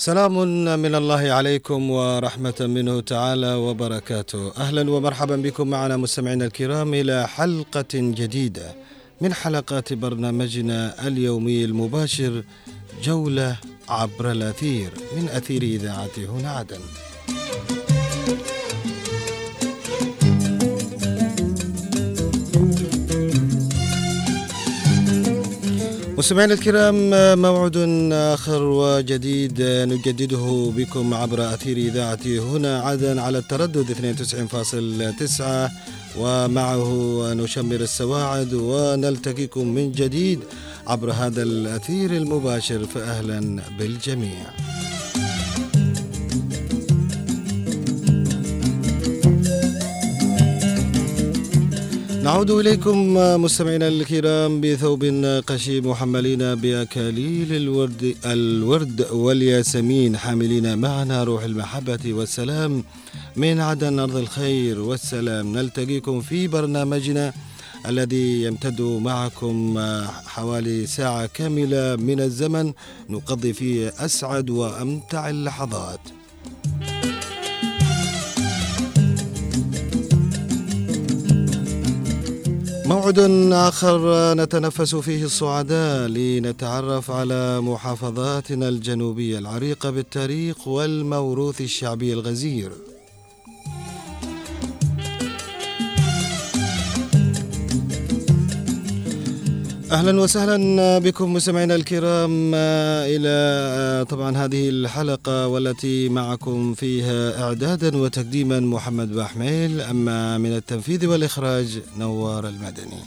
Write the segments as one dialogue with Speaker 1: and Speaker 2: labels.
Speaker 1: سلام من الله عليكم ورحمة منه تعالى وبركاته. أهلا ومرحبا بكم معنا مستمعينا الكرام إلى حلقة جديدة من حلقات برنامجنا اليومي المباشر جولة عبر الأثير من أثير إذاعة هنا عدن. مستمعينا الكرام موعد آخر وجديد نجدده بكم عبر أثير إذاعة هنا عدن على التردد 92.9 ومعه نشمر السواعد ونلتقيكم من جديد عبر هذا الأثير المباشر فأهلا بالجميع. نعود إليكم مستمعينا الكرام بثوب قشيم محملين بأكاليل الورد الورد والياسمين. حاملين معنا روح المحبة والسلام من عدن أرض الخير والسلام. نلتقيكم في برنامجنا الذي يمتد معكم حوالي ساعة كاملة من الزمن. نقضي فيه أسعد وأمتع اللحظات. موعد آخر نتنفس فيه الصعداء لنتعرف على محافظاتنا الجنوبية العريقة بالتاريخ والموروث الشعبي الغزير. أهلا وسهلا بكم مستمعينا الكرام إلى طبعا هذه الحلقة والتي معكم فيها اعدادا وتقديما محمد بحميل. أما من التنفيذ والإخراج نوار المدني.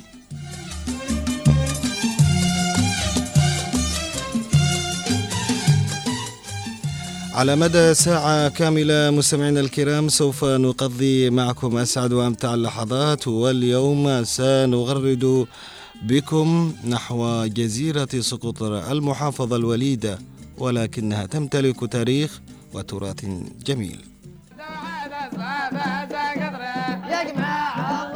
Speaker 1: على مدى ساعة كاملة مستمعينا الكرام سوف نقضي معكم أسعد وأمتع اللحظات واليوم سنغرد بكم نحو جزيرة سقطرى المحافظة الوليدة ولكنها تمتلك تاريخ وتراث جميل.
Speaker 2: يا جماعة.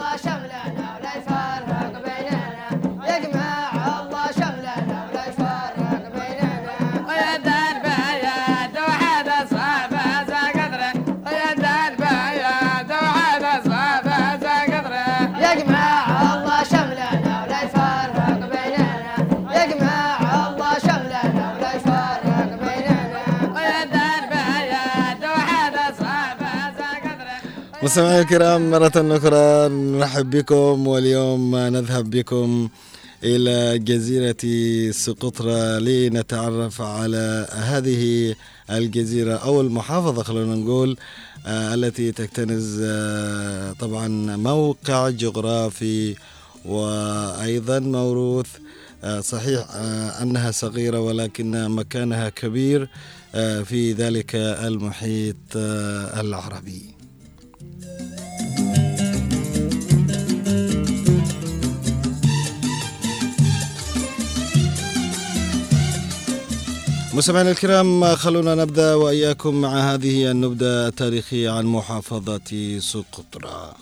Speaker 1: مستمعينا الكرام مرة أخرى نرحب بكم واليوم نذهب بكم إلى جزيرة سقطرى لنتعرف على هذه الجزيرة أو المحافظة خلونا نقول آه، التي تكتنز آه، طبعا موقع جغرافي وأيضا موروث. آه، صحيح أنها صغيرة ولكن مكانها كبير في ذلك المحيط العربي. مستمعينا الكرام خلونا نبدأ وإياكم مع هذه النبذة التاريخية عن محافظة سقطرى.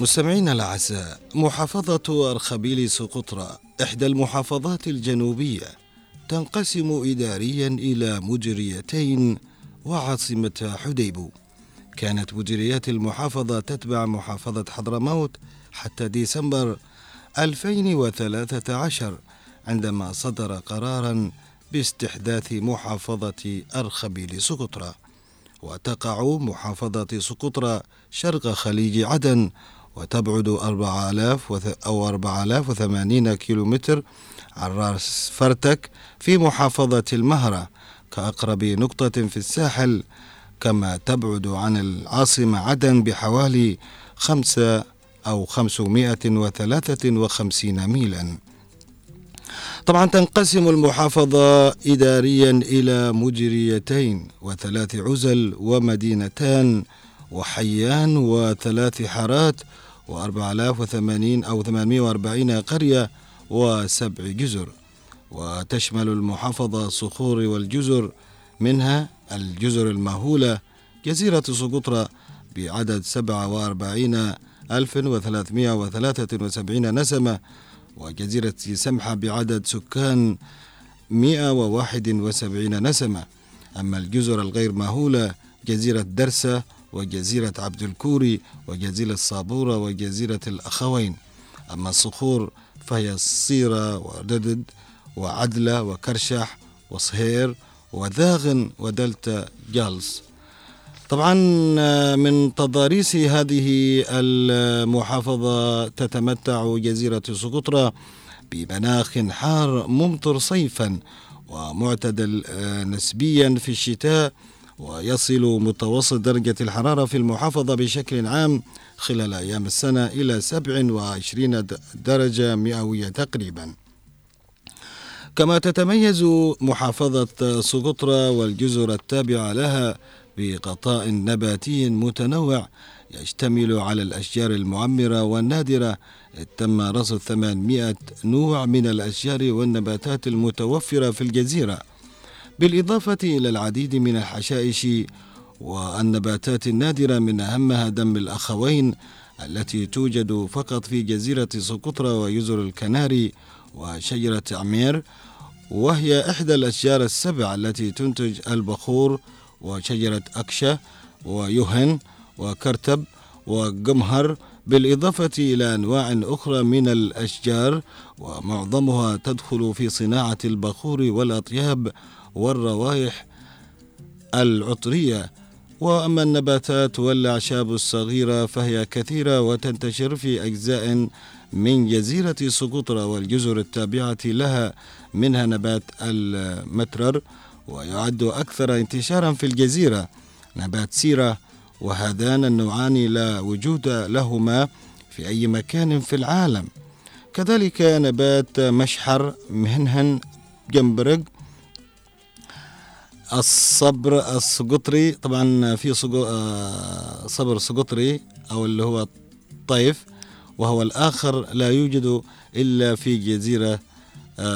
Speaker 1: مستمعينا الأعزاء محافظة أرخبيل سقطرى إحدى المحافظات الجنوبية تنقسم اداريا إلى مجريتين وعاصمتها حديبو. كانت مديريات المحافظة تتبع محافظة حضرموت حتى ديسمبر 2013 عندما صدر قرارا باستحداث محافظة أرخبيل سقطرى وتقع محافظة سقطرى شرق خليج عدن وتبعد 4000 وث- أو 4080 كيلومتر عن راس فرتك في محافظة المهرة كأقرب نقطة في الساحل. كما تبعد عن العاصمة عدن بحوالي خمسة أو 553 ميلا. طبعا تنقسم المحافظة إداريا إلى مجريتين وثلاث عزل ومدينتان وحيان وثلاث حارات و4080 أو 840 قرية وسبع جزر. وتشمل المحافظة صخور والجزر منها الجزر المهولة جزيرة سقطرى بعدد 47 1373 نسمة وجزيرة سمحة بعدد سكان 171 نسمة. أما الجزر الغير مأهولة جزيرة درسة وجزيرة عبد الكوري وجزيرة صابورة وجزيرة الأخوين. أما الصخور فهي الصيرة وردد وعدلة وكرشح وصهير وذاغن ودلتا جالس. طبعا من تضاريس هذه المحافظة تتمتع جزيرة سقطرى بمناخ حار ممطر صيفا ومعتدل نسبيا في الشتاء ويصل متوسط درجة الحرارة في المحافظة بشكل عام خلال أيام السنة إلى 27 درجة مئوية تقريبا. كما تتميز محافظة سقطرى والجزر التابعة لها بغطاء نباتي متنوع يشتمل على الأشجار المعمرة والنادرة. تم رصد 800 نوع من الأشجار والنباتات المتوفرة في الجزيرة بالإضافة إلى العديد من الحشائش والنباتات النادرة. من أهمها دم الأخوين التي توجد فقط في جزيرة سقطرى وجزر الكناري وشجرة عمير وهي إحدى الأشجار السبع التي تنتج البخور وشجرة أكشة ويهن وكرتب وقمهر بالإضافة إلى أنواع أخرى من الأشجار ومعظمها تدخل في صناعة البخور والأطياب والروائح العطرية. وأما النباتات والأعشاب الصغيرة فهي كثيرة وتنتشر في أجزاء من جزيرة سقطرى والجزر التابعة لها منها نبات المترر ويعد أكثر انتشارا في الجزيرة نبات سيرة وهذان النوعان لا وجود لهما في أي مكان في العالم. كذلك نبات مشحر مهنهن جمبرج الصبر السقطري طبعا في آه، صبر سقطري أو اللي هو الطيف وهو الآخر لا يوجد إلا في جزيرة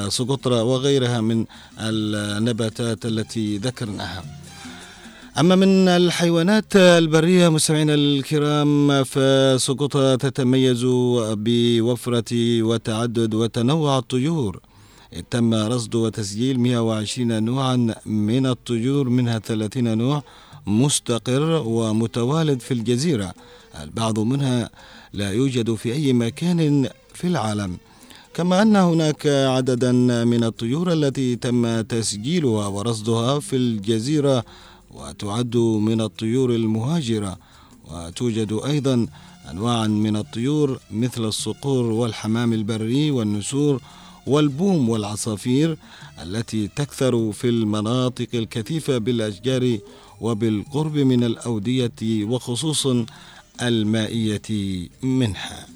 Speaker 1: سقطرى وغيرها من النباتات التي ذكرناها. أما من الحيوانات البرية مستمعينا الكرام فسقطرى تتميز بوفرة وتعدد وتنوع الطيور. تم رصد وتسجيل 120 نوعا من الطيور منها 30 نوع مستقر ومتوالد في الجزيرة. البعض منها لا يوجد في أي مكان في العالم. كما أن هناك عددا من الطيور التي تم تسجيلها ورصدها في الجزيرة وتعد من الطيور المهاجرة وتوجد أيضا أنواع من الطيور مثل الصقور والحمام البري والنسور والبوم والعصافير التي تكثر في المناطق الكثيفة بالأشجار وبالقرب من الأودية وخصوصا المائية منها.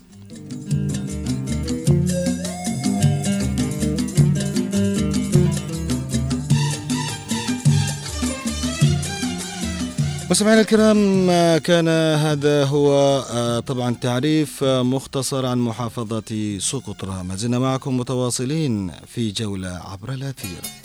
Speaker 1: مستمعينا الكرام كان هذا هو آه، طبعا تعريف آه، مختصر عن محافظة سقطرى ما زلنا معكم متواصلين في جولة عبر الأثير.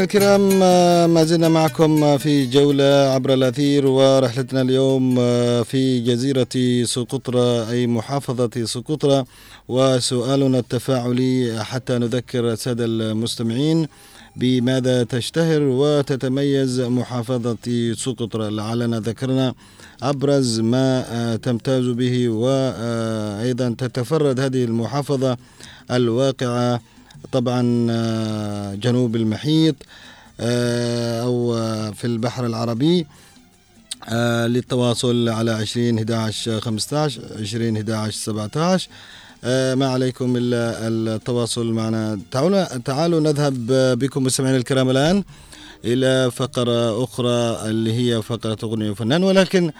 Speaker 1: مستمعينا الكرام ما زلنا معكم في جولة عبر الأثير ورحلتنا اليوم في جزيرة سقطرى أي محافظة سقطرى وسؤالنا التفاعلي حتى نذكر السادة المستمعين بماذا تشتهر وتتميز محافظة سقطرى لعلنا ذكرنا أبرز ما تمتاز به وأيضا تتفرد هذه المحافظة الواقعة طبعا آه، جنوب المحيط آه، أو آه، في البحر العربي للتواصل على 20 11 15 20 11 17 آه، ما عليكم إلا التواصل معنا. تعالوا تعالوا نذهب بكم مستمعينا الكرام الآن إلى فقرة أخرى اللي هي فقرة أغنية وفنان. ولكن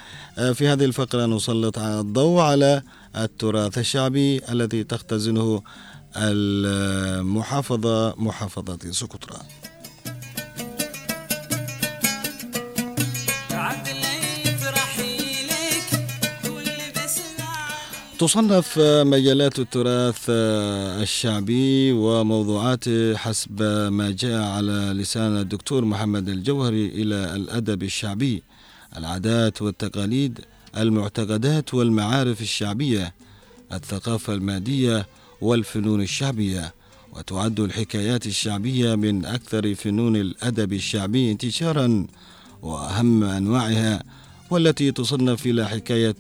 Speaker 1: في هذه الفقرة نسلط الضوء على التراث الشعبي الذي تختزنه المحافظة محافظة سقطرى تصنف مجالات التراث الشعبي وموضوعاته حسب ما جاء على لسان الدكتور محمد الجوهري إلى الأدب الشعبي. العادات والتقاليد المعتقدات والمعارف الشعبية الثقافة المادية والفنون الشعبية وتعد الحكايات الشعبية من أكثر فنون الأدب الشعبي انتشارا وأهم أنواعها والتي تصنف إلى حكاية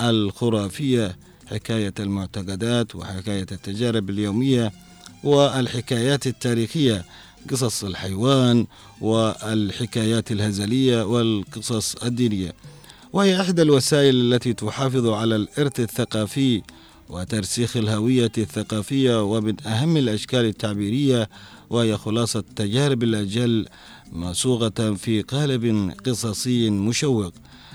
Speaker 1: الخرافية حكاية المعتقدات وحكاية التجارب اليومية والحكايات التاريخية قصص الحيوان والحكايات الهزلية والقصص الدينية. وهي إحدى الوسائل التي تحافظ على الإرث الثقافي وترسيخ الهوية الثقافية ومن أهم الأشكال التعبيرية وهي خلاصة تجارب الأجل مصوغة في قالب قصصي مشوق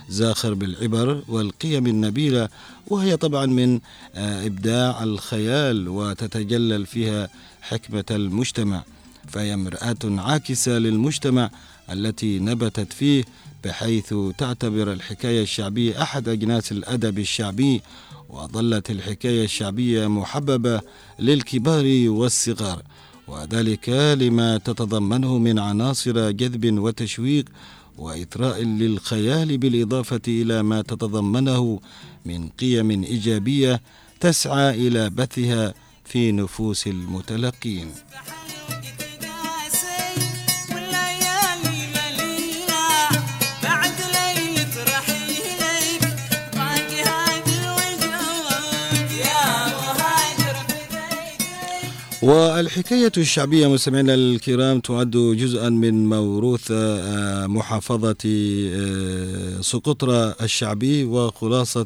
Speaker 1: زاخر بالعبر والقيم النبيلة وهي طبعا من آه، إبداع الخيال وتتجلل فيها حكمة المجتمع. فهي مرآة عاكسة للمجتمع التي نبتت فيه بحيث تعتبر الحكاية الشعبية أحد أجناس الأدب الشعبي وظلت الحكاية الشعبية محببة للكبار والصغار وذلك لما تتضمنه من عناصر جذب وتشويق وإثراء للخيال بالإضافة إلى ما تتضمنه من قيم إيجابية تسعى إلى بثها في نفوس المتلقين. والحكاية الشعبية مستمعينا الكرام تعد جزءا من موروث آه، محافظة آه، سقطرى الشعبي وخلاصة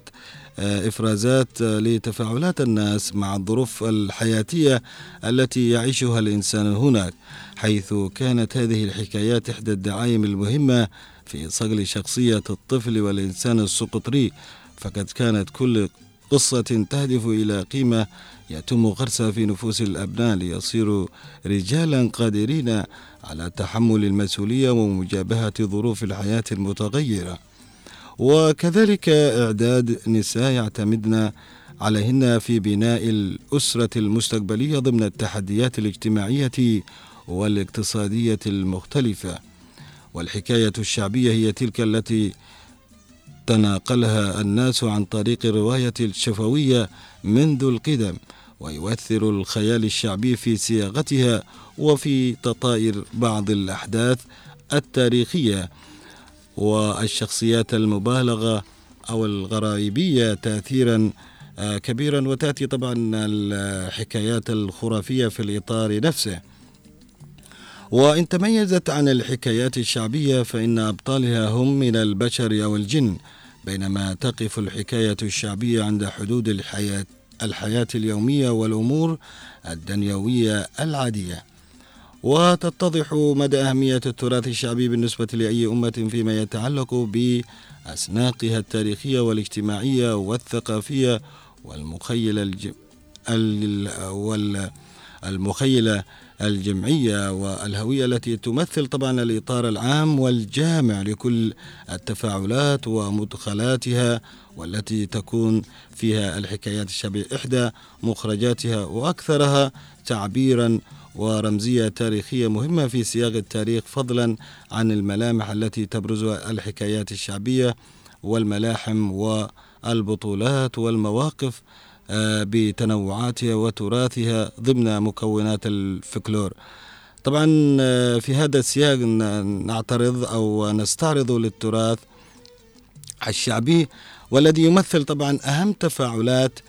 Speaker 1: آه، إفرازات آه، لتفاعلات الناس مع الظروف الحياتية التي يعيشها الإنسان هناك حيث كانت هذه الحكايات إحدى الدعايم المهمة في صقل شخصية الطفل والإنسان السقطري فقد كانت كل قصة تهدف إلى قيمة يتم غرسها في نفوس الأبناء ليصيروا رجالا قادرين على تحمل المسؤولية ومجابهة ظروف الحياة المتغيرة. وكذلك إعداد نساء يعتمدن عليهن في بناء الأسرة المستقبلية ضمن التحديات الاجتماعية والاقتصادية المختلفة. والحكاية الشعبية هي تلك التي تناقلها الناس عن طريق الرواية الشفوية منذ القدم. ويؤثر الخيال الشعبي في صياغتها وفي تطاير بعض الأحداث التاريخية والشخصيات المبالغة أو الغرائبية تأثيرا آه، كبيرا. وتأتي طبعا الحكايات الخرافية في الإطار نفسه. وإن تميزت عن الحكايات الشعبية فإن أبطالها هم من البشر أو الجن بينما تقف الحكاية الشعبية عند حدود الحياة. الحياة اليومية والأمور الدنيوية العادية. وتتضح مدى أهمية التراث الشعبي بالنسبة لأي أمة فيما يتعلق بأسناقها التاريخية والاجتماعية والثقافية والمخيلة الج... ال... وال... المخيلة الجمعية والهوية التي تمثل طبعا الإطار العام والجامع لكل التفاعلات ومدخلاتها والتي تكون فيها الحكايات الشعبية إحدى مخرجاتها وأكثرها تعبيرا ورمزية تاريخية مهمة في سياق التاريخ فضلا عن الملامح التي تبرزها الحكايات الشعبية والملاحم والبطولات والمواقف بتنوعاتها وتراثها ضمن مكونات الفلكلور. طبعا آه، في هذا السياق نعترض أو نستعرض للتراث الشعبي والذي يمثل طبعا أهم تفاعلات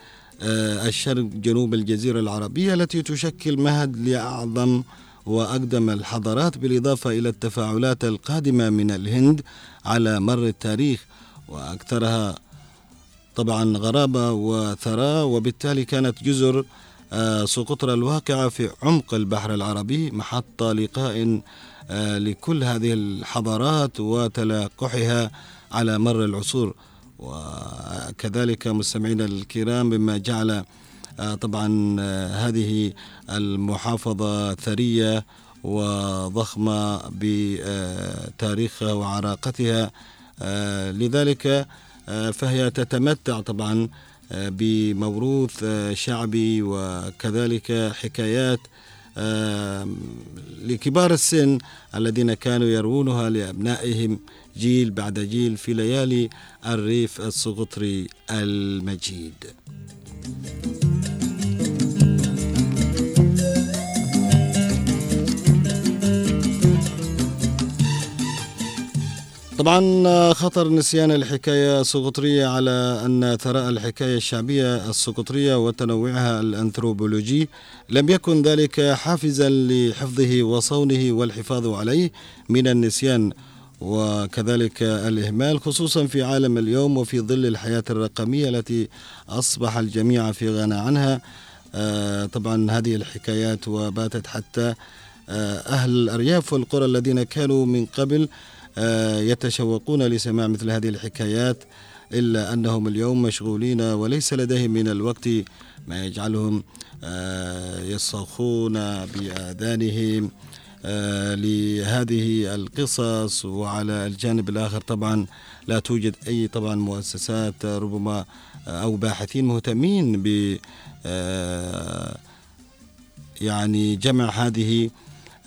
Speaker 1: آه، الشرق جنوب الجزيرة العربية التي تشكل مهد لأعظم وأقدم الحضارات بالإضافة إلى التفاعلات القادمة من الهند على مر التاريخ وأكثرها طبعا غرابة وثراء وبالتالي كانت جزر آه، سقطرى الواقعة في عمق البحر العربي محط لقاء آه، لكل هذه الحضارات وتلاقحها على مر العصور. وكذلك مستمعينا الكرام مما جعل آه، طبعا هذه المحافظة ثرية وضخمة بتاريخها وعراقتها. لذلك فهي تتمتع طبعا آه، بموروث آه، شعبي وكذلك حكايات آه، لكبار السن الذين كانوا يروونها لأبنائهم جيل بعد جيل في ليالي الريف السقطري المجيد. طبعا خطر نسيان الحكاية السقطرية على أن ثراء الحكاية الشعبية السقطرية وتنوعها الأنثروبولوجي لم يكن ذلك حافزا لحفظه وصونه والحفاظ عليه من النسيان وكذلك الإهمال خصوصا في عالم اليوم وفي ظل الحياة الرقمية التي أصبح الجميع في غنى عنها. آه، طبعا هذه الحكايات وباتت حتى آه، أهل الأرياف والقرى الذين كانوا من قبل يتشوقون لسماع مثل هذه الحكايات إلا أنهم اليوم مشغولين وليس لديهم من الوقت ما يجعلهم آه، يصرخون بآذانهم آه، لهذه القصص وعلى الجانب الآخر طبعا لا توجد أي طبعا مؤسسات ربما أو باحثين مهتمين ب آه، يعني جمع هذه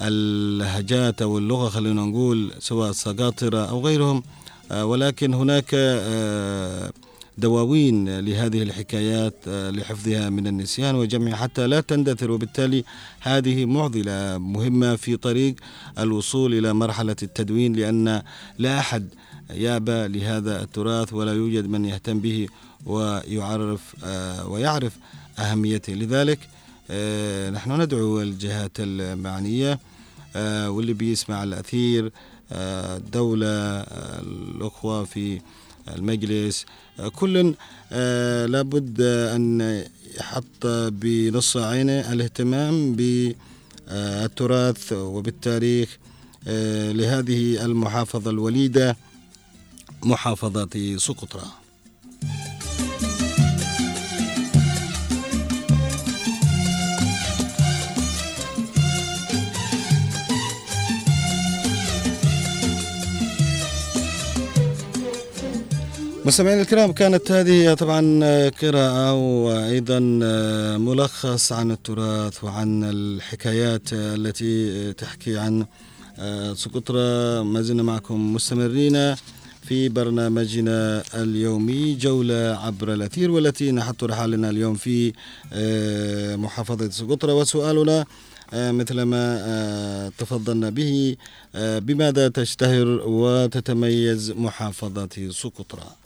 Speaker 1: اللهجات أو اللغة خلينا نقول سواء السقاطرة أو غيرهم آه، ولكن هناك آه، دواوين لهذه الحكايات آه، لحفظها من النسيان وجمعها حتى لا تندثر. وبالتالي هذه معضلة مهمة في طريق الوصول إلى مرحلة التدوين لأن لا أحد يابى لهذا التراث ولا يوجد من يهتم به ويعرف ويعرف أهميته. لذلك نحن ندعو الجهات المعنية آه، واللي بيسمع الأثير آه، الدولة آه، الأخوة في المجلس آه، كل آه، لابد أن يحط بنص عينه الاهتمام بالتراث وبالتاريخ آه، لهذه المحافظة الوليدة محافظة سقطرى مستمعينا الكرام كانت هذه طبعا قراءة وأيضا ملخص عن التراث وعن الحكايات التي تحكي عن سقطرى ما زلنا معكم مستمرين في برنامجنا اليومي جولة عبر الأثير والتي نحط رحالنا اليوم في محافظة سقطرى وسؤالنا مثل ما تفضلنا به بماذا تشتهر وتتميز محافظة سقطرى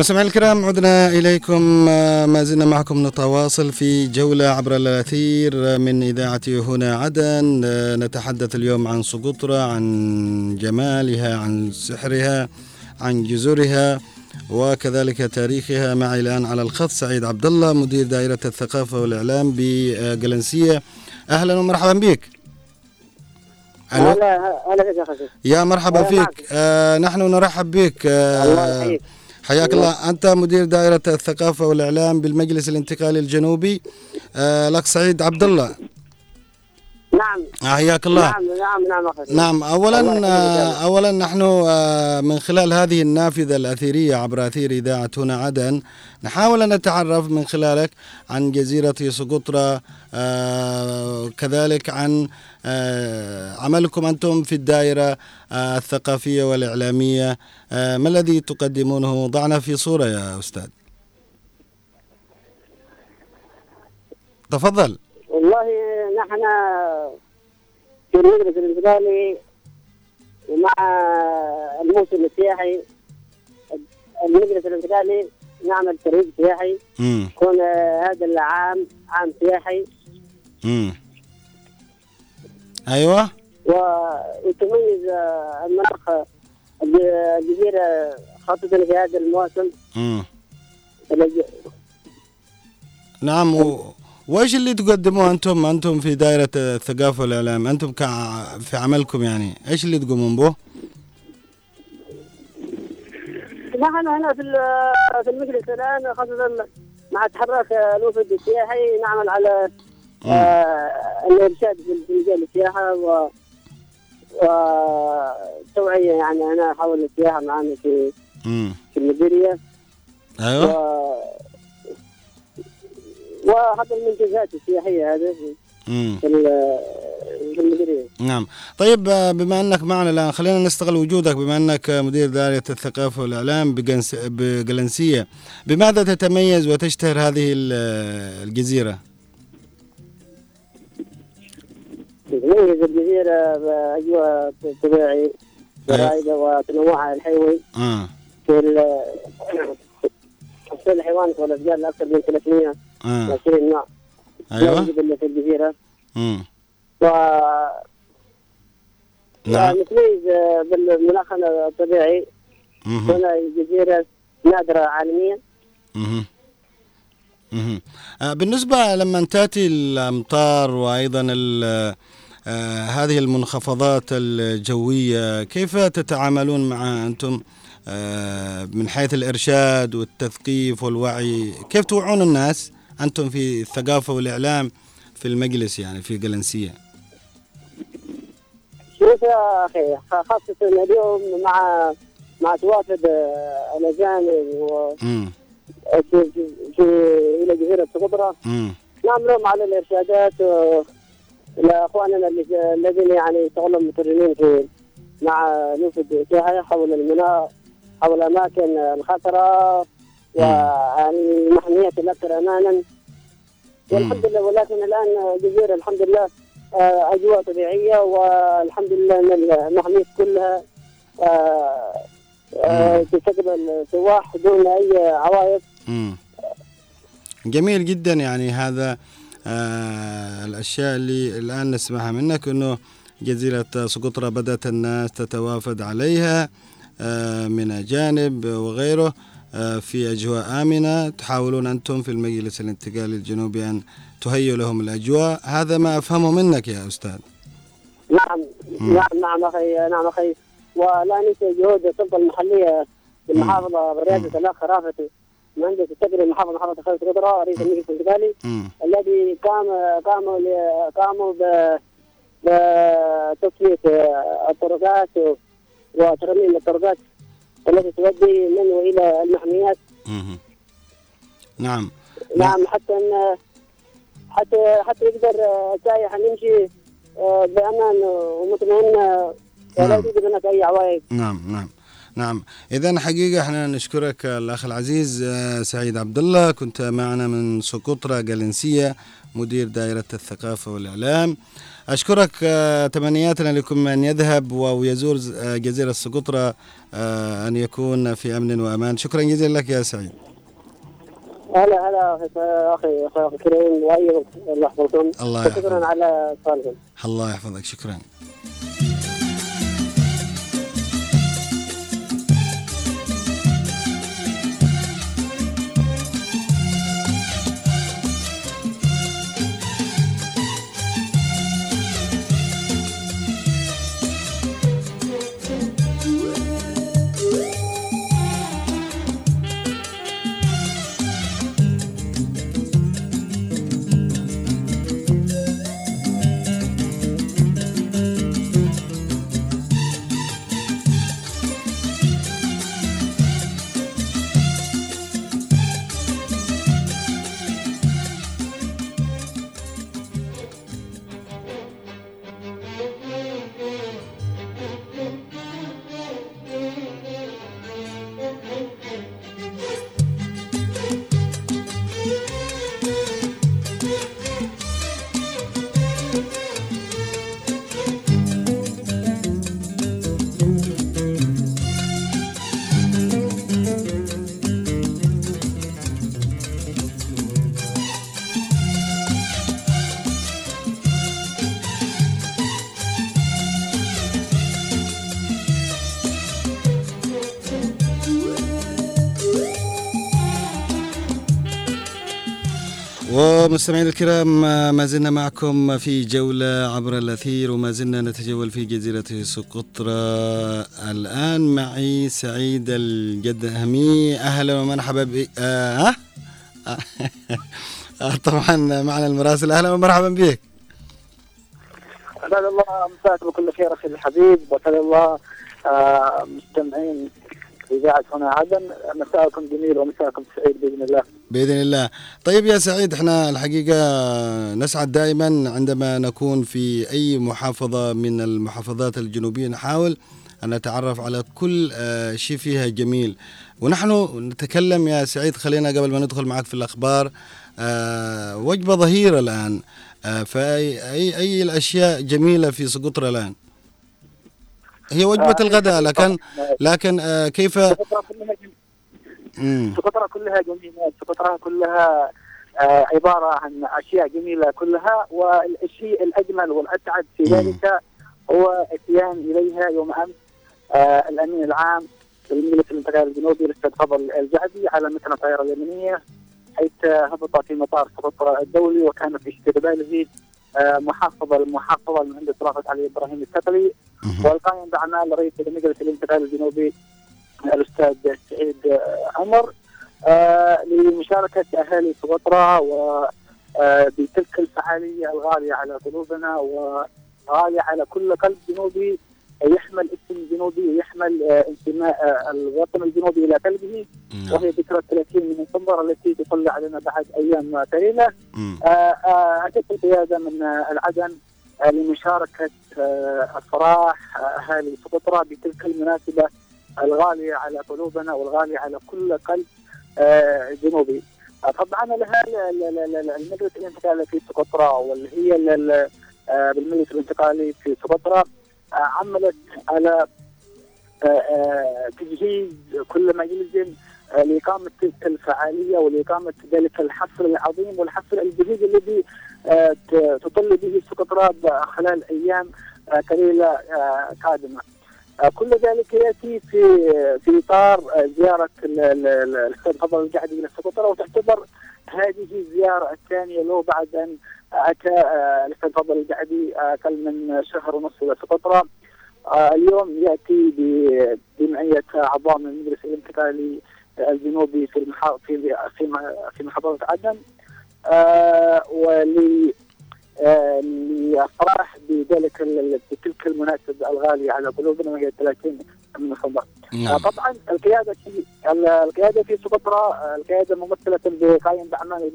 Speaker 1: مستمعينا الكرام عدنا إليكم آه، ما زلنا معكم نتواصل في جولة عبر الأثير من إذاعة هنا عدن آه، نتحدث اليوم عن سقطرى عن جمالها عن سحرها عن جذورها وكذلك تاريخها. معي الآن على الخط سعيد عبد الله مدير دائرة الثقافة والإعلام بجلنسية. أهلا ومرحبا بك. ألو؟
Speaker 3: هلا هلا فيك يا
Speaker 1: مرحبا فيك. آه نحن نرحب بك.
Speaker 3: الله
Speaker 1: آه
Speaker 3: يحييك.
Speaker 1: حياك الله. أنت مدير دائرة الثقافة والإعلام بالمجلس الانتقالي الجنوبي. آه لك سعيد عبد الله حياك الله.
Speaker 3: نعم نعم نعم أخي.
Speaker 1: نعم اولا آه، اولا نحن آه، من خلال هذه النافذة الأثيرية عبر أثير إذاعة هنا عدن نحاول أن نتعرف من خلالك عن جزيرة سقطرى آه، كذلك عن عملكم أنتم في الدائرة الثقافية والإعلامية. ما الذي تقدمونه؟ ضعنا في صورة يا أستاذ. تفضل.
Speaker 3: والله نحن في المدرسة الانتقالي ومع الموسم السياحي المدرسة الانتقالي نعمل ترويج سياحي. يكون هذا العام عام سياحي.
Speaker 1: امم أيوه.
Speaker 3: ويتميز المناخ الجزيرة خاصة في هذا الموسم.
Speaker 1: امم نعم و... وايش اللي تقدموه أنتم؟ أنتم في دائره الثقافة والإعلام أنتم كع... في عملكم يعني إيش اللي تقومون به؟
Speaker 3: نحن هنا في في المجلس الآن خاصة مع تحرك الوفد السياحي نعمل على آه، الارشاد في في مجال السياحة و والتوعيه يعني أنا حول السياحة معنا في في المديريه
Speaker 1: أيوه.
Speaker 3: وحتى المنتجات السياحية في المديرية.
Speaker 1: نعم. طيب آه، بما أنك معنا الآن خلينا نستغل وجودك بما أنك مدير دائرة الثقافة والإعلام بجنس... بجلنسية. بماذا تتميز وتشتهر هذه ال- الجزيرة؟
Speaker 3: تتميز الجزيرة بأجواء طبيعي رائده وتنوعها الحيوي.
Speaker 1: آه.
Speaker 3: في ال- في الحيوانات والاشجار أكثر من 320 نوع لا
Speaker 1: أيوه.
Speaker 3: يوجد الا في الجزيره
Speaker 1: امم
Speaker 3: و
Speaker 1: نعم.
Speaker 3: نتميز بالمناخ الطبيعي. هنا الجزيرة نادرة عالميا.
Speaker 1: مهم. آه، بالنسبة لما تأتي الأمطار وأيضا ال- آه، هذه المنخفضات الجوية كيف تتعاملون معها أنتم آه، من حيث الإرشاد والتثقيف والوعي؟ كيف توعون الناس؟ أنتم في الثقافة والإعلام في المجلس يعني في جلنسية
Speaker 3: شوف يا أخي خاصة اليوم مع مع توافد الأجانب و
Speaker 1: مم.
Speaker 3: في, في, جزيرة سقطرى
Speaker 1: مم.
Speaker 3: نعملهم على الإرشادات آه، لاخواننا اللي- الذين يعني يشتغلون مترجمين في مع نوفد السياحه حول المناخ حول الأماكن الخطرة ويعني المحميات الأكثر امانا. والحمد لله ولكن الآن الجزيرة الحمد لله آه، أجواء طبيعية والحمد لله إن المحميات كلها آه، آه، تستقبل سواح دون أي عوائق.
Speaker 1: جميل جدا يعني هذا آه الأشياء اللي الآن نسمعها منك أنه جزيرة سقطرى بدأت الناس تتوافد عليها آه من أجانب وغيره. آه في أجواء آمنة. تحاولون أنتم في المجلس الانتقالي الجنوبي أن تهيئوا لهم الأجواء. هذا ما أفهمه منك يا أستاذ.
Speaker 3: نعم.
Speaker 1: مم.
Speaker 3: نعم نعم أخي نعم أخي. ولا ننسى جهود السلطه المحلية في المحافظة برئاسه الأخ رافت مهندس التقري المحافظة محافظة خالد قدره رئيس المجلس الانتقالي. الذي قام قاموا قاموا ب بتصفيه الطرقات وترميم الطرقات التي تؤدي من والى المحميات.
Speaker 1: مم. نعم.
Speaker 3: نعم حتى ان حتى حتى يقدر السائح أن يمشي آه، بأمان ومطمئن آه، ولا
Speaker 1: نعم.
Speaker 3: توجد هناك أي عوائق
Speaker 1: نعم نعم. نعم. اذا حقيقة إحنا نشكرك الأخ العزيز آه، سعيد عبد الله. كنت معنا من سقطرى جالنسيه مدير دائرة الثقافة والإعلام. أشكرك آه، تمنياتنا لكم من يذهب ويزور آه، جزيرة سقطرى آه، أن يكون في أمن وأمان. شكرا جزيلا لك يا سعيد.
Speaker 4: هلا هلا أخي أخي كريم وأيضا الله يحفظكم. شكرا. على سؤالكم.
Speaker 1: الله يحفظك شكرا. ومستمعينا الكرام ما زلنا معكم في جولة عبر الأثير وما زلنا نتجول في جزيرة سقطرى الآن معي سعيد الجدهمي. أهلا ومرحبا ب آه ها؟ آه طبعا معنا المراسل. أهلا ومرحبا بك.
Speaker 4: اسعد الله مساك بكل خير أخي الحبيب واسعد الله آه، مستمعين إذاعة هنا عدن مساءكم جميل ومساءكم سعيد بإذن الله.
Speaker 1: بإذن الله. طيب يا سعيد إحنا الحقيقة نسعد دائما عندما نكون في أي محافظة من المحافظات الجنوبية. نحاول أن نتعرف على كل آه، شيء فيها جميل. ونحن نتكلم يا سعيد خلينا قبل ما ندخل معك في الأخبار آه، وجبة ظهيرة الآن آه، فأي أي, أي الأشياء جميلة في سقطرى الآن. هي وجبة
Speaker 4: آه،
Speaker 1: الغداء لكن لكن آه، كيف
Speaker 4: سقطرى كلها جميله سقطرى كلها آه، عبارة عن أشياء جميلة كلها والشيء الأجمل والاسعد في. ذلك هو اتيان إليها يوم أمس آه، الأمين العام لمجلس الانتقال الجنوبي الأستاذ فضل الجعدي على متن الطائره اليمنيه حيث هبط في مطار سقطرى الدولي وكان في استقباله آه، محافظ المحافظة المهندس رافت علي إبراهيم
Speaker 1: مهم.
Speaker 4: والقائم باعمال رئيس مجلس الانتقال الجنوبي الأستاذ سعيد آه، عمر آه، لمشاركة أهالي سقطرى و آه، بتلك الفعالية الغالية على قلوبنا وغاليه على كل قلب جنوبي يحمل اسم جنوبي ويحمل آه، انتماء آه، الوطن الجنوبي إلى قلبه
Speaker 1: نعم.
Speaker 4: وهي ذكرى 30 من نوفمبر التي تطل علينا بعد أيام قليله
Speaker 1: مم.
Speaker 4: أتت القيادة من آه، العدن لمشاركة أفراح آه، أهالي سقطرى بتلك المناسبة الغالية على قلوبنا والغالية على كل قلب جنوبي طبعا لها ال- ال- ال- ال- المجلس الانتقالي في سقطرى واللي هي ال- ال- بالمجلس الانتقالي في سقطرى عملت على آه، آه، تجهيز كل ما يلزم آه، لإقامة تلك الفعالية ولإقامة ذلك الحفل العظيم والحفل الجديد الذي تطل به سقطرى خلال آه، قادمة. آه، كل ذلك يأتي في في إطار آه، زيارة ال- ال- ال- الأستاذ فضل القعدي إلى سقطرى وتعتبر هذه الزيارة الثانية له بعد أن أتى آه، الأستاذ فضل القعدي آه، أقل من شهر ونصف إلى سقطرى آه، اليوم يأتي ب- بمعيه اعضاء من المجلس الانتقالي الجنوبي في. في في م- في محافظة عدن ولي آه، لافراح بذلك بتلك المناسبه الغالية على قلوبنا وهي 30 من. آه،
Speaker 1: نعم
Speaker 4: طبعا القيادة في ال- القيادة في سقطرى آه، القيادة ممثلة بقايم باعمال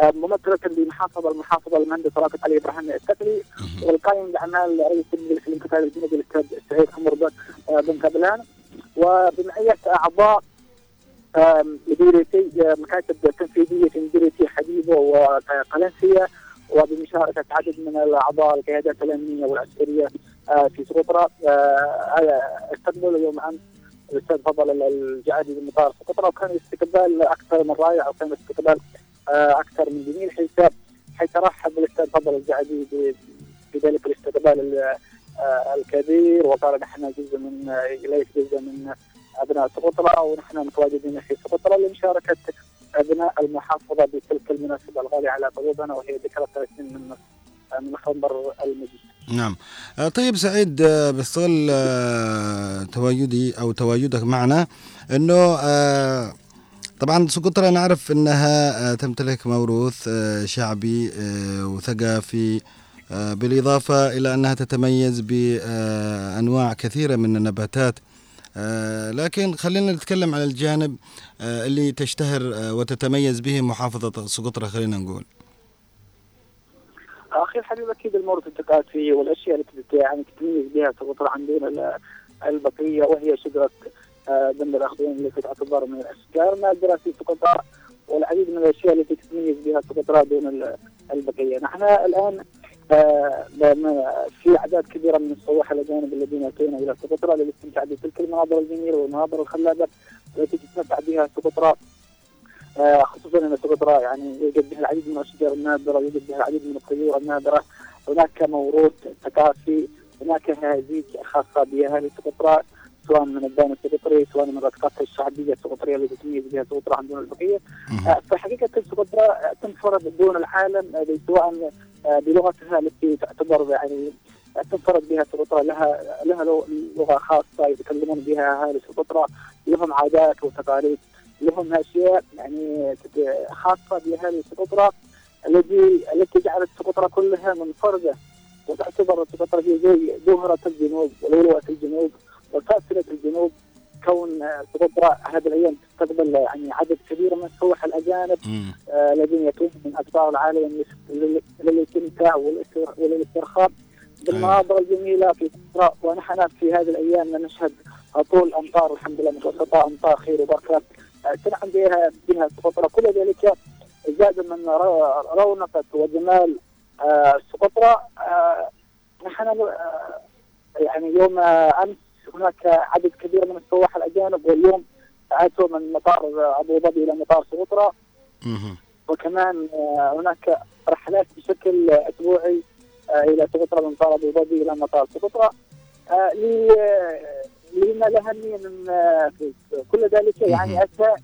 Speaker 4: آه، ممثلة بمحافظة المحافظة المهندس رافت علي إبراهيم الثقلي
Speaker 1: مهم.
Speaker 4: والقائم باعمال رئيس المجلس الانتقالي الجنوبي الأستاذ سعيد عمر بن- آه، وبمعيه أعضاء آم، مديريتي آه، مكاتب تنفيذية في مديريتي حبيبه وقلنسية وبمشاركة عدد من الأعضاء القيادات الامنيه والعسكرية آه، في سقطرى آه، استقبل يوم أمس الأستاذ فضل الجعادي بمطار سقطرى وكان الاستقبال أكثر من رائع وكان الاستقبال آه، أكثر من جميل. حيث حيث رحب الأستاذ فضل الجعادي ب- بذلك الاستقبال ال- الكبير وقال نحن جزء من ليس جزء من أبناء سقطرى ونحن متواجدين في سقطرى لمشاركة ابناء المحافظة بتلك المناسبة الغالية على قلوبنا وهي ذكرى 30 من من خنبر المجيد.
Speaker 1: نعم آه، طيب سعيد آه، بستغل آه، تواجدي أو تواجدك معنا آه، طبعا سقطرى نعرف إنها آه، تمتلك موروث شعبي وثقافي بالإضافة إلى أنها تتميز بأنواع كثيرة من النباتات لكن خلينا نتكلم على الجانب آه، اللي تشتهر آه، وتتميز به محافظة سقطرى خلينا نقول.
Speaker 4: أخي الحبيب أكيد الموروث الثقافي والأشياء التي يعني تتميز بها سقطرى عن دون ال- البقية وهي شجرة آه، بند الاخضرين التي تعتبر من الأشجار. النادره في سقطرى والعديد من الأشياء التي تتميز بها سقطرى دون ال- البقية، نحن الآن آه، في أعداد كبيرة من السواح الاجانب الذين اتينا إلى سقطرى للاستمتاع بتلك المناظر الجميلة والمناظر الخلابة التي تتمتع بها سقطرى آه، خصوصا إن سقطرى يعني يوجد بها العديد من الأشجار النادرة يوجد بها العديد من الطيور النادرة. هناك موروث ثقافي هناك هزيج خاصة بأهالي سقطرى سواء من الدين السقطري سواء من الرقصات الشعبية السقطرية التي تميز بها سقطرى عن دون
Speaker 1: البقية.
Speaker 4: آه، فحقيقه سقطرى تنفرد دون العالم آه، سواء بلغتها التي تعتبر يعني آه، تنفرد بها سقطرى لها لها لغ- لغة خاصة يتكلمون بها اهالي سقطرى لهم عادات وتقاليد لهم أشياء يعني خاصة باهالي سقطرى الذي التي جعلت سقطرى كلها منفردة وتعتبر سقطرى هي زي جوهره الجنوب ولؤلؤه الجنوب وفاصلة الجنوب. كون سقطرى هذه الأيام تستقبل يعني عدد كبير من السواح
Speaker 1: الأجانب.
Speaker 4: آه، الذين ياتون من اقطار العالم لل- للاستمتاع والاستر- وللاسترخاء بالمناظر الجميلة في سقطرى ونحن في هذه الأيام نشهد هطول أمطار الحمد لله متوسطة أمطار خير وبركه آه، تنعم بها بها سقطرى كل ذلك زاد من ر- رونقه وجمال آه، سقطرى نحن يعني يوم أمس هناك عدد كبير من السواح الأجانب واليوم اتوا من مطار أبو ظبي إلى مطار سقطرى. وكمان آه، هناك رحلات بشكل أسبوعي آه، إلى سقطرى من مطار أبو ظبي إلى مطار سقطرى آه، لما الاهميه من كل ذلك يعني. أتى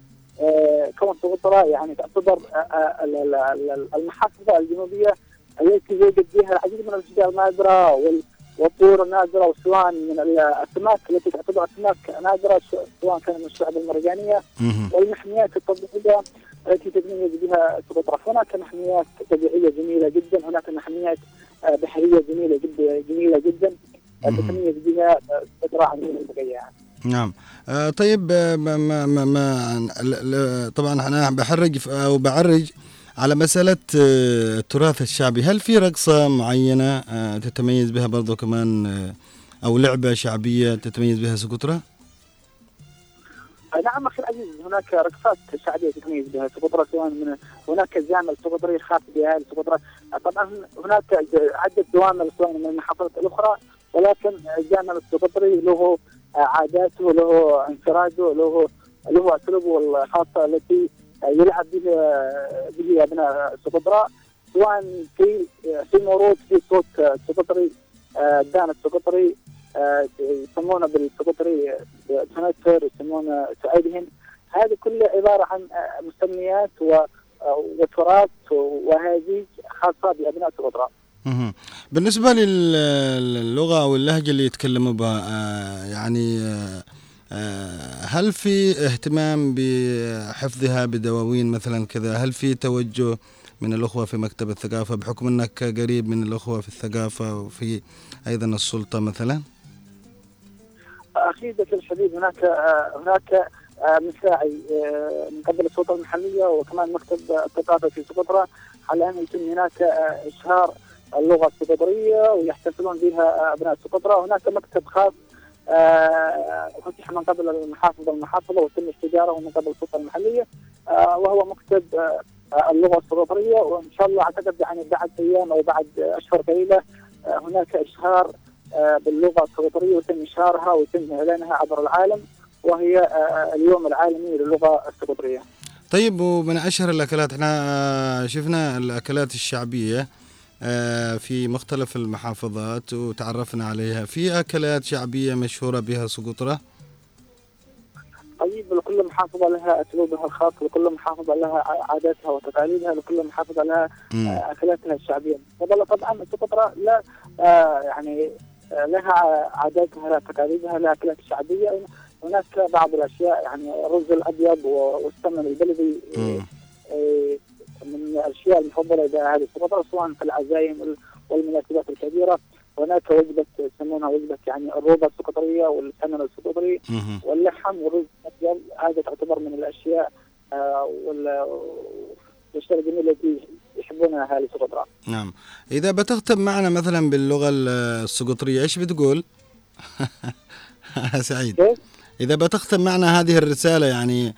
Speaker 4: كون سقطرى يعني تعتبر ال- ال- ال- المحافظة الجنوبية التي يوجد فيها العديد من الاشجار النادره وال- والطيور النادره وسواء من الاسماك التي تعتبر اسماك نادره سواء كان من الشعب المرجانية
Speaker 1: مهم.
Speaker 4: والمحميات الطبيعيه التي تتميز بها سقطرى هناك محميات طبيعية جميلة جدا هناك محميات آه، بحرية جميلة جدا جميلة جدا آه،. تتميز بها آه، دون البقيه يعني.
Speaker 1: نعم آه طيب آه، ما ما ما, طبعا أنا بحرج أو بعرج على مسألة آه، التراث الشعبي هل في رقصة معينة آه، تتميز بها برضو كمان آه، أو لعبة شعبية تتميز بها سقطرى؟
Speaker 4: نعم أخي العزيز هناك رقصات شعبية تتميز بها سقطرى سواء من هناك الزعم السقطري الخاص باهالي سقطرى طبعا هناك عدة دوامل سواء من المحافظات الأخرى ولكن الزعم السقطري له عاداته له انفراده له له أسلوبه الخاصه التي يلعب به آه، به ابناء سقطرى سواء في في موروث في صوت آه، سقطري آه، الدان السقطري آه، يسمونه بالسقطري آه، تنكر يسمونه سعيدهم هذه كلها عبارة عن آه، مسميات و- آه، وتراث وهذه خاصة بأبناء سقطرى.
Speaker 1: مهم. بالنسبة لل- للغة أو اللهجة اللي يتكلموا بها آه، يعني آه، آه، هل في اهتمام بحفظها بدواوين مثلا كذا؟ هل في توجه من الأخوة في مكتب الثقافة بحكم أنك قريب من الأخوة في الثقافة وفي أيضا السلطة مثلا؟
Speaker 4: أخي ذكي الحبيب هناك آه، هناك آه، مساعي آه، من قبل السلطة المحلية وكمان مكتب الثقافة في سقطرى على ان يتم هناك آه، إشهار اللغة السقطرية ويحتفلون بها أبناء سقطرى هناك مكتب خاص آه، فتح من قبل المحافظة المحافظة وتم استجاره من قبل السلطه المحلية. آه، وهو مكتب آه، آه، اللغة السقطريه وإن شاء الله أعتقد يعني بعد أيام أو بعد أشهر قليلة آه، هناك إشهار آه، باللغة السقطريه ويتم إشهارها ويتم إعلانها عبر العالم وهي آه، اليوم العالمي للغة السقطريه.
Speaker 1: طيب ومن أشهر الأكلات إحنا آه، شفنا الأكلات الشعبية. آه، في مختلف المحافظات وتعرفنا عليها في أكلات شعبية مشهورة بها سقطرى
Speaker 4: طيب لكل محافظة لها أسلوبها الخاص، لكل محافظة لها عاداتها وتقاليدها، لكل محافظة لها. آه، أكلاتها الشعبية. طبعا السقطرى لا آه، يعني آه، لها عاداتها لها تقاليدها لها أكلات شعبية هناك بعض الأشياء يعني الرز الأبيض و- والسمن البلدي آه،. آه، من الأشياء المفضله لدى أهل السقطرى سواء في العزايم وال- والمناسبات الكبيرة هناك وجبة يسمونها وجبة يعني الروبه السقطريه والسمن السقطري. واللحم والرز هذا تعتبر من الأشياء آه، وال- والأشياء الجميلة التي يحبونها أهل السقطرى.
Speaker 1: نعم إذا بتختم معنا مثلا باللغة السقطريه إيش بتقول سعيد
Speaker 4: كيف؟
Speaker 1: إذا بتختم معنا هذه الرسالة يعني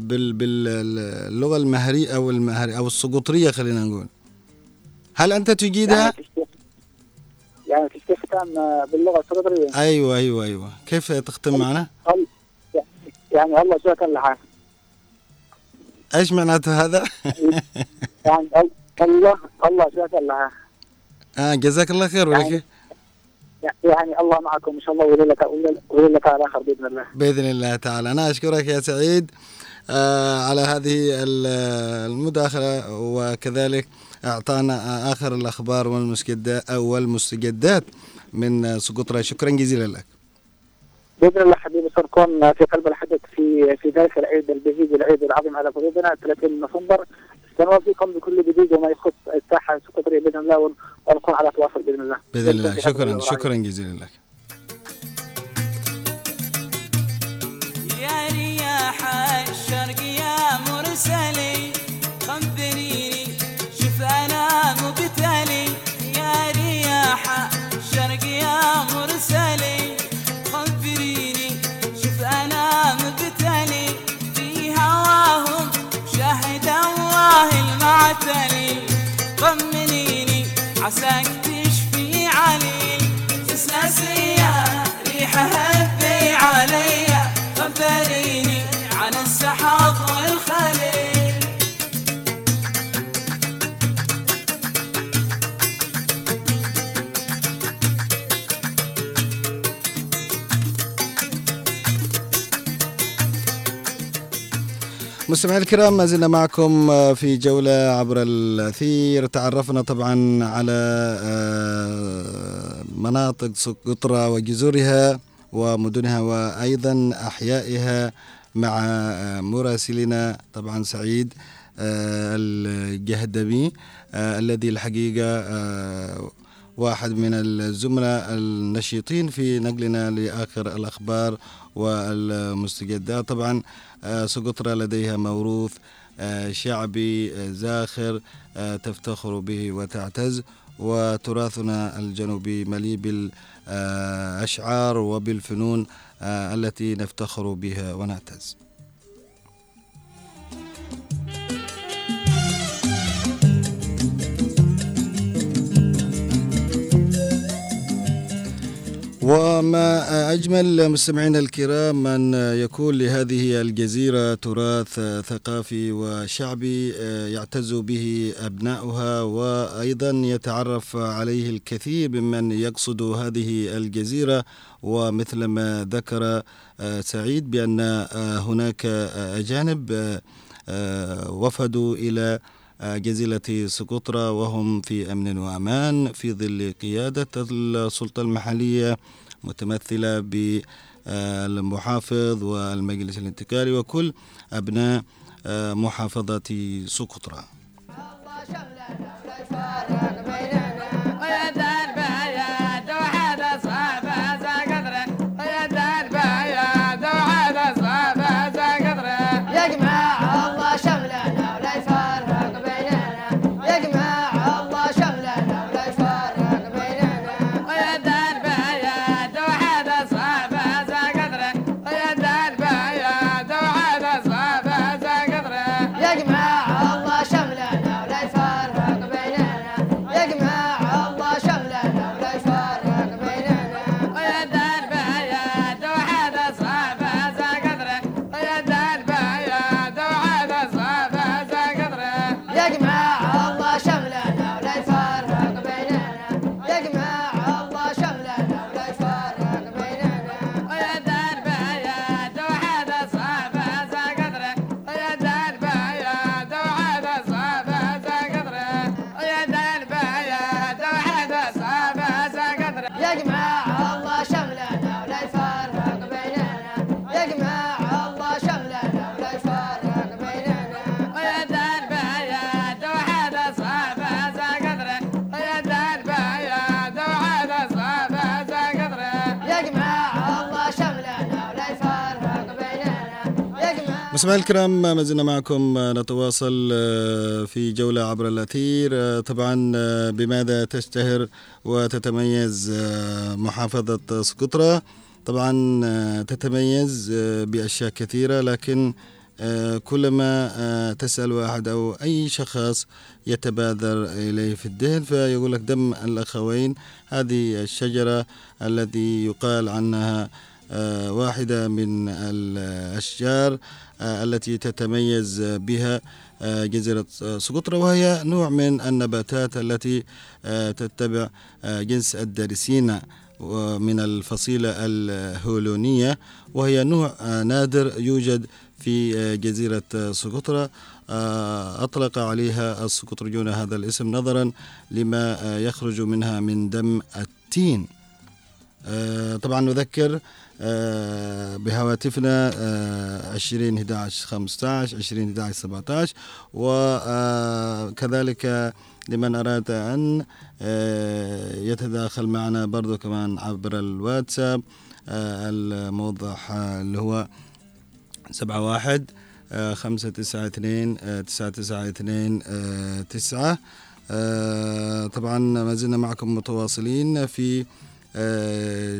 Speaker 1: باللغة المهريه أو المهري أو السقطريه خلينا نقول. هل أنت تجيدها؟
Speaker 4: يعني تشتي يعني آه، باللغة السقطريه
Speaker 1: أيوه أيوه أيوه. كيف تختم معنا؟
Speaker 4: يعني الله شكرا لها
Speaker 1: إيش معناته هذا؟
Speaker 4: يعني ال- الله الله شكرا لها
Speaker 1: آه جزاك الله خير
Speaker 4: يعني- يعني الله معكم إن شاء الله ولي لك ولي لك على آخر بإذن الله.
Speaker 1: بإذن الله تعالى. أنا أشكرك يا سعيد آه على هذه ال- المداخلة وكذلك أعطانا آخر الأخبار والمستجدات من سقطرى شكرا جزيلا لك.
Speaker 4: بإذن الله حبيبي سنكون في قلب الحدث في في ذلك العيد البهيج العيد العظيم على قلوبنا 30 نوفمبر. سنوافيكم بكل جديد وما يخص الساحة السقطريه بإذن الله ون- ونكون على تواصل بإذن الله.
Speaker 1: بإذن الله. شكرا شكرا جزيلا لك.
Speaker 5: يا رياح الشرق يا مرسلي خبريني شوف أنا مبتلي. يا رياح الشرق يا مرسلي المعتلي طمنيني عساك تشفي علي.
Speaker 1: مستمعينا الكرام ما زلنا معكم في جولة عبر الأثير. تعرفنا طبعا على آه، مناطق سقطرى وجزرها ومدنها وأيضا أحيائها مع آه، مراسلنا طبعا سعيد آه، الجهدمي آه، الذي الحقيقة آه، واحد من الزملاء النشيطين في نقلنا لآخر الأخبار والمستجدات. طبعا آه، سقطرى لديها موروث آه، شعبي آه، زاخر آه، تفتخر به وتعتز وتراثنا الجنوبي مليء بالأشعار وبالفنون آه، التي نفتخر بها ونعتز. وما أجمل مستمعينا الكرام أن يكون لهذه الجزيرة تراث ثقافي وشعبي يعتز به أبناؤها وأيضا يتعرف عليه الكثير ممن يقصد هذه الجزيرة. ومثل ما ذكر سعيد بأن هناك أجانب وفدوا إلى جزيرة سقطرى وهم في أمن وأمان في ظل قيادة السلطة المحلية متمثلة بالمحافظ والمجلس الانتقالي وكل أبناء محافظة سقطرى مستمعينا الكرام ما زلنا معكم نتواصل آه، في جولة عبر الأثير. آه، طبعا آه، بماذا تشتهر وتتميز آه، محافظة سقطرى طبعا آه، تتميز آه، بأشياء كثيرة لكن آه، كلما آه، تسأل واحد أو أي شخص يتبادر إليه في الذهن فيقول لك دم الأخوين هذه الشجرة التي يقال عنها آه، واحدة من الأشجار آه، التي تتميز بها آه، جزيرة آه، سقطرى وهي نوع من النباتات التي آه، تتبع آه، جنس الدارسينا ومن الفصيلة الهولونية وهي نوع آه، نادر يوجد في آه، جزيرة آه، آه، أطلق عليها السقطريون هذا الاسم نظرا لما آه، يخرج منها من دم التين. آه، طبعا نذكر آه، بهواتفنا آه، 20 11 15 20 11 17 وكذلك لمن أراد أن آه، يتداخل معنا برضو كمان عبر الواتساب آه، الموضح اللي هو سبعة واحد خمسة تسعة اثنين آه، تسعة تسعة اثنين آه، تسعة. طبعا ما زلنا معكم متواصلين في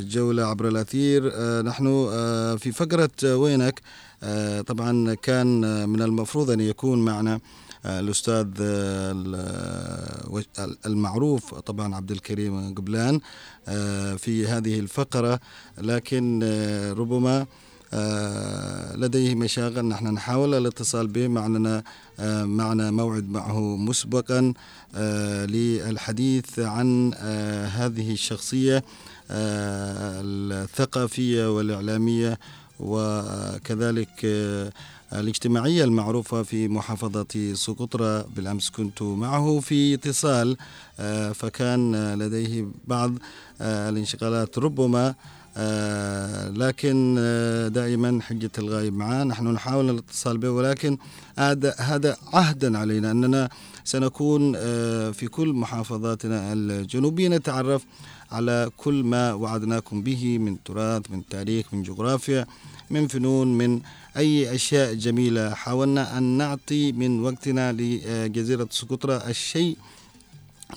Speaker 1: جولة عبر الأثير. آه، نحن آه، في فقرة آه، وينك آه، طبعا كان آه، من المفروض أن يكون معنا آه، الأستاذ آه، آه، المعروف طبعا عبد الكريم قبلان آه، في هذه الفقرة. لكن آه، ربما آه، لديه مشاغل. نحن نحاول الاتصال به. معنا آه، معنا موعد معه مسبقا آه، للحديث عن آه، هذه الشخصية آه، الثقافية والإعلامية وكذلك آه، الاجتماعية المعروفة في محافظة سقطرى بالأمس كنت معه في اتصال آه، فكان آه، لديه بعض آه، الانشغالات. ربما آه، لكن آه، دائما حجة الغايب معه نحن نحاول الاتصال به ولكن هذا عهدا علينا أننا سنكون آه، في كل محافظاتنا الجنوبية. نتعرف على كل ما وعدناكم به من تراث من تاريخ من جغرافيا من فنون من أي أشياء جميلة. حاولنا أن نعطي من وقتنا لجزيرة سقطرى الشيء.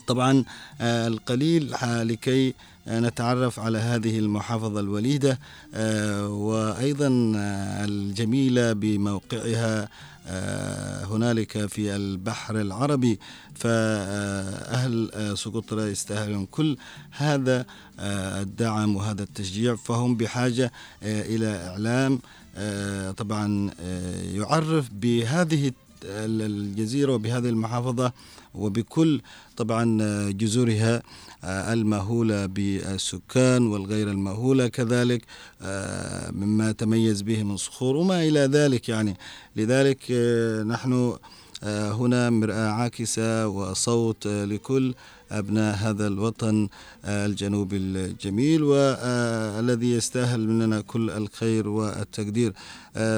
Speaker 1: طبعا القليل لكي نتعرف على هذه المحافظة الوليدة آه، وأيضا آه، الجميلة بموقعها آه، هنالك في البحر العربي. فأهل سقطرى يستاهلون كل هذا آه، الدعم وهذا التشجيع فهم بحاجة آه، إلى إعلام آه، طبعا آه، يعرف بهذه الجزيرة وبهذه المحافظة وبكل طبعا آه، جذورها. آه، المهولة بالسكان والغير المهولة كذلك آه، مما تميز به من صخور وما إلى ذلك يعني. لذلك آه، نحن آه، هنا مرآة عاكسة وصوت لكل أبناء هذا الوطن الجنوبي الجميل والذي يستاهل مننا كل الخير والتقدير.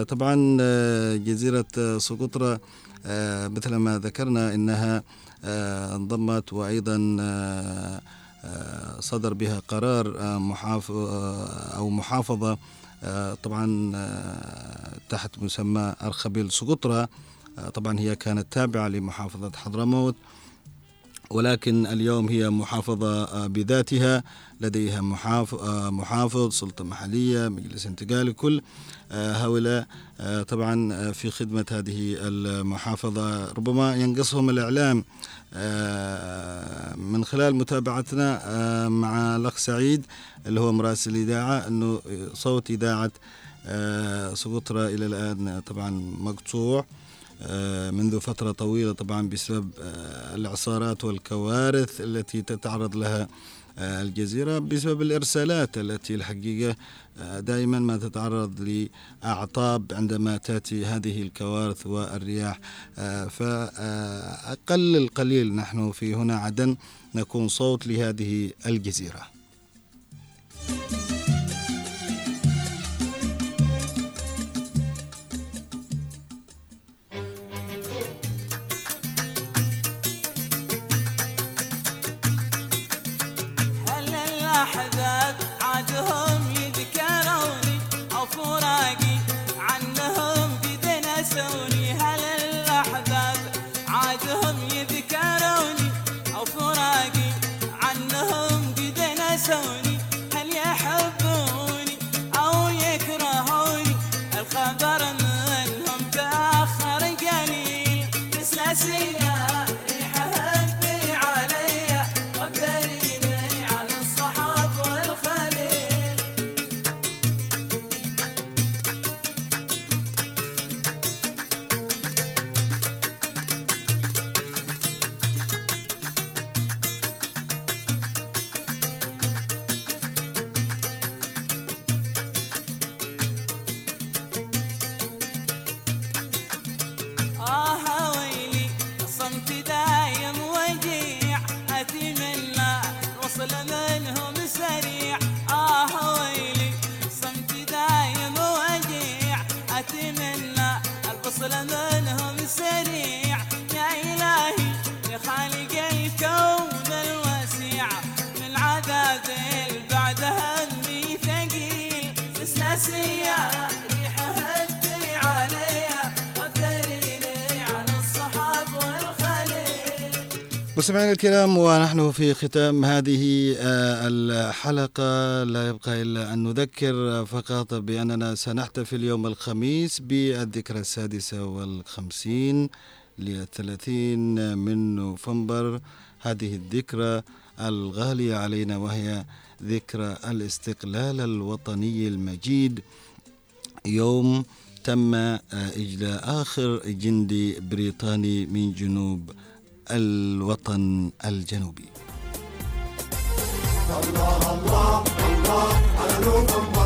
Speaker 1: طبعا جزيرة سقطرى مثل ما ذكرنا إنها انضمت وأيضا آه، آه، صدر بها قرار آه، محاف آه، أو محافظة آه، طبعا آه، تحت مسمى أرخبيل سقطرى آه، طبعا هي كانت تابعة لمحافظة حضرموت. ولكن اليوم هي محافظة آه، بذاتها. لديها محافظ, محافظ سلطة محلية مجلس انتقالي كل آه، هؤلاء آه، طبعا آه، في خدمة هذه المحافظة. ربما ينقصهم الإعلام آه، من خلال متابعتنا آه، مع الأخ سعيد اللي هو مراسل الإذاعة أنه صوت إذاعة آه، سقطرى إلى الآن طبعا مقطوع. آه، منذ فترة طويلة طبعا بسبب آه، الإعصارات والكوارث التي تتعرض لها آه، الجزيرة بسبب الإرسالات التي الحقيقة آه، دائما ما تتعرض لأعطاب عندما تأتي هذه الكوارث والرياح. آه، فأقل القليل نحن في هنا عدن نكون صوت لهذه الجزيرة.
Speaker 5: هل
Speaker 1: مستمعينا الكرام ونحن في ختام هذه آه، الحلقة. لا يبقى إلا أن نذكر فقط بأننا سنحتفل يوم الخميس بالذكرى السادسة والخمسين للثلاثين من نوفمبر. هذه الذكرى الغالية علينا وهي ذكرى الاستقلال الوطني المجيد. يوم تم آه، إجلاء آخر جندي بريطاني من جنوب الوطن الجنوبي
Speaker 6: يا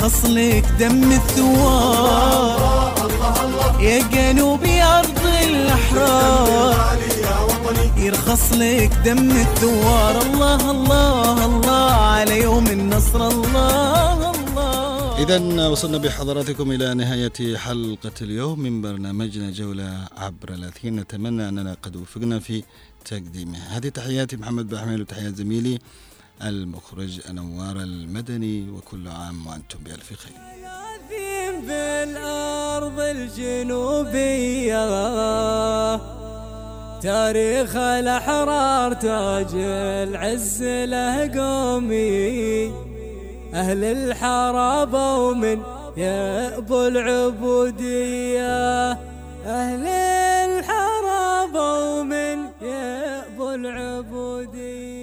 Speaker 6: يرخص لك دم الثوار يا جنوبي أرض الأحرار. يرخص لك دم الثوار. الله الله الله على يوم النصر. الله الله.
Speaker 1: إذا وصلنا بحضراتكم إلى نهاية حلقة اليوم من برنامجنا جولة عبر الأثير. نتمنى أننا قد وفقنا في تقديمها هذه تحياتي محمد بحميل وتحيات زميلي المخرج نوار المدني وكل عام وأنتم بألف خير.
Speaker 6: بالأرض الجنوبية. تاريخ الأحرار تاج العز له قومي أهل الحرابة ومن يأبو العبودية. أهل الحرابة ومن يأبو العبودية.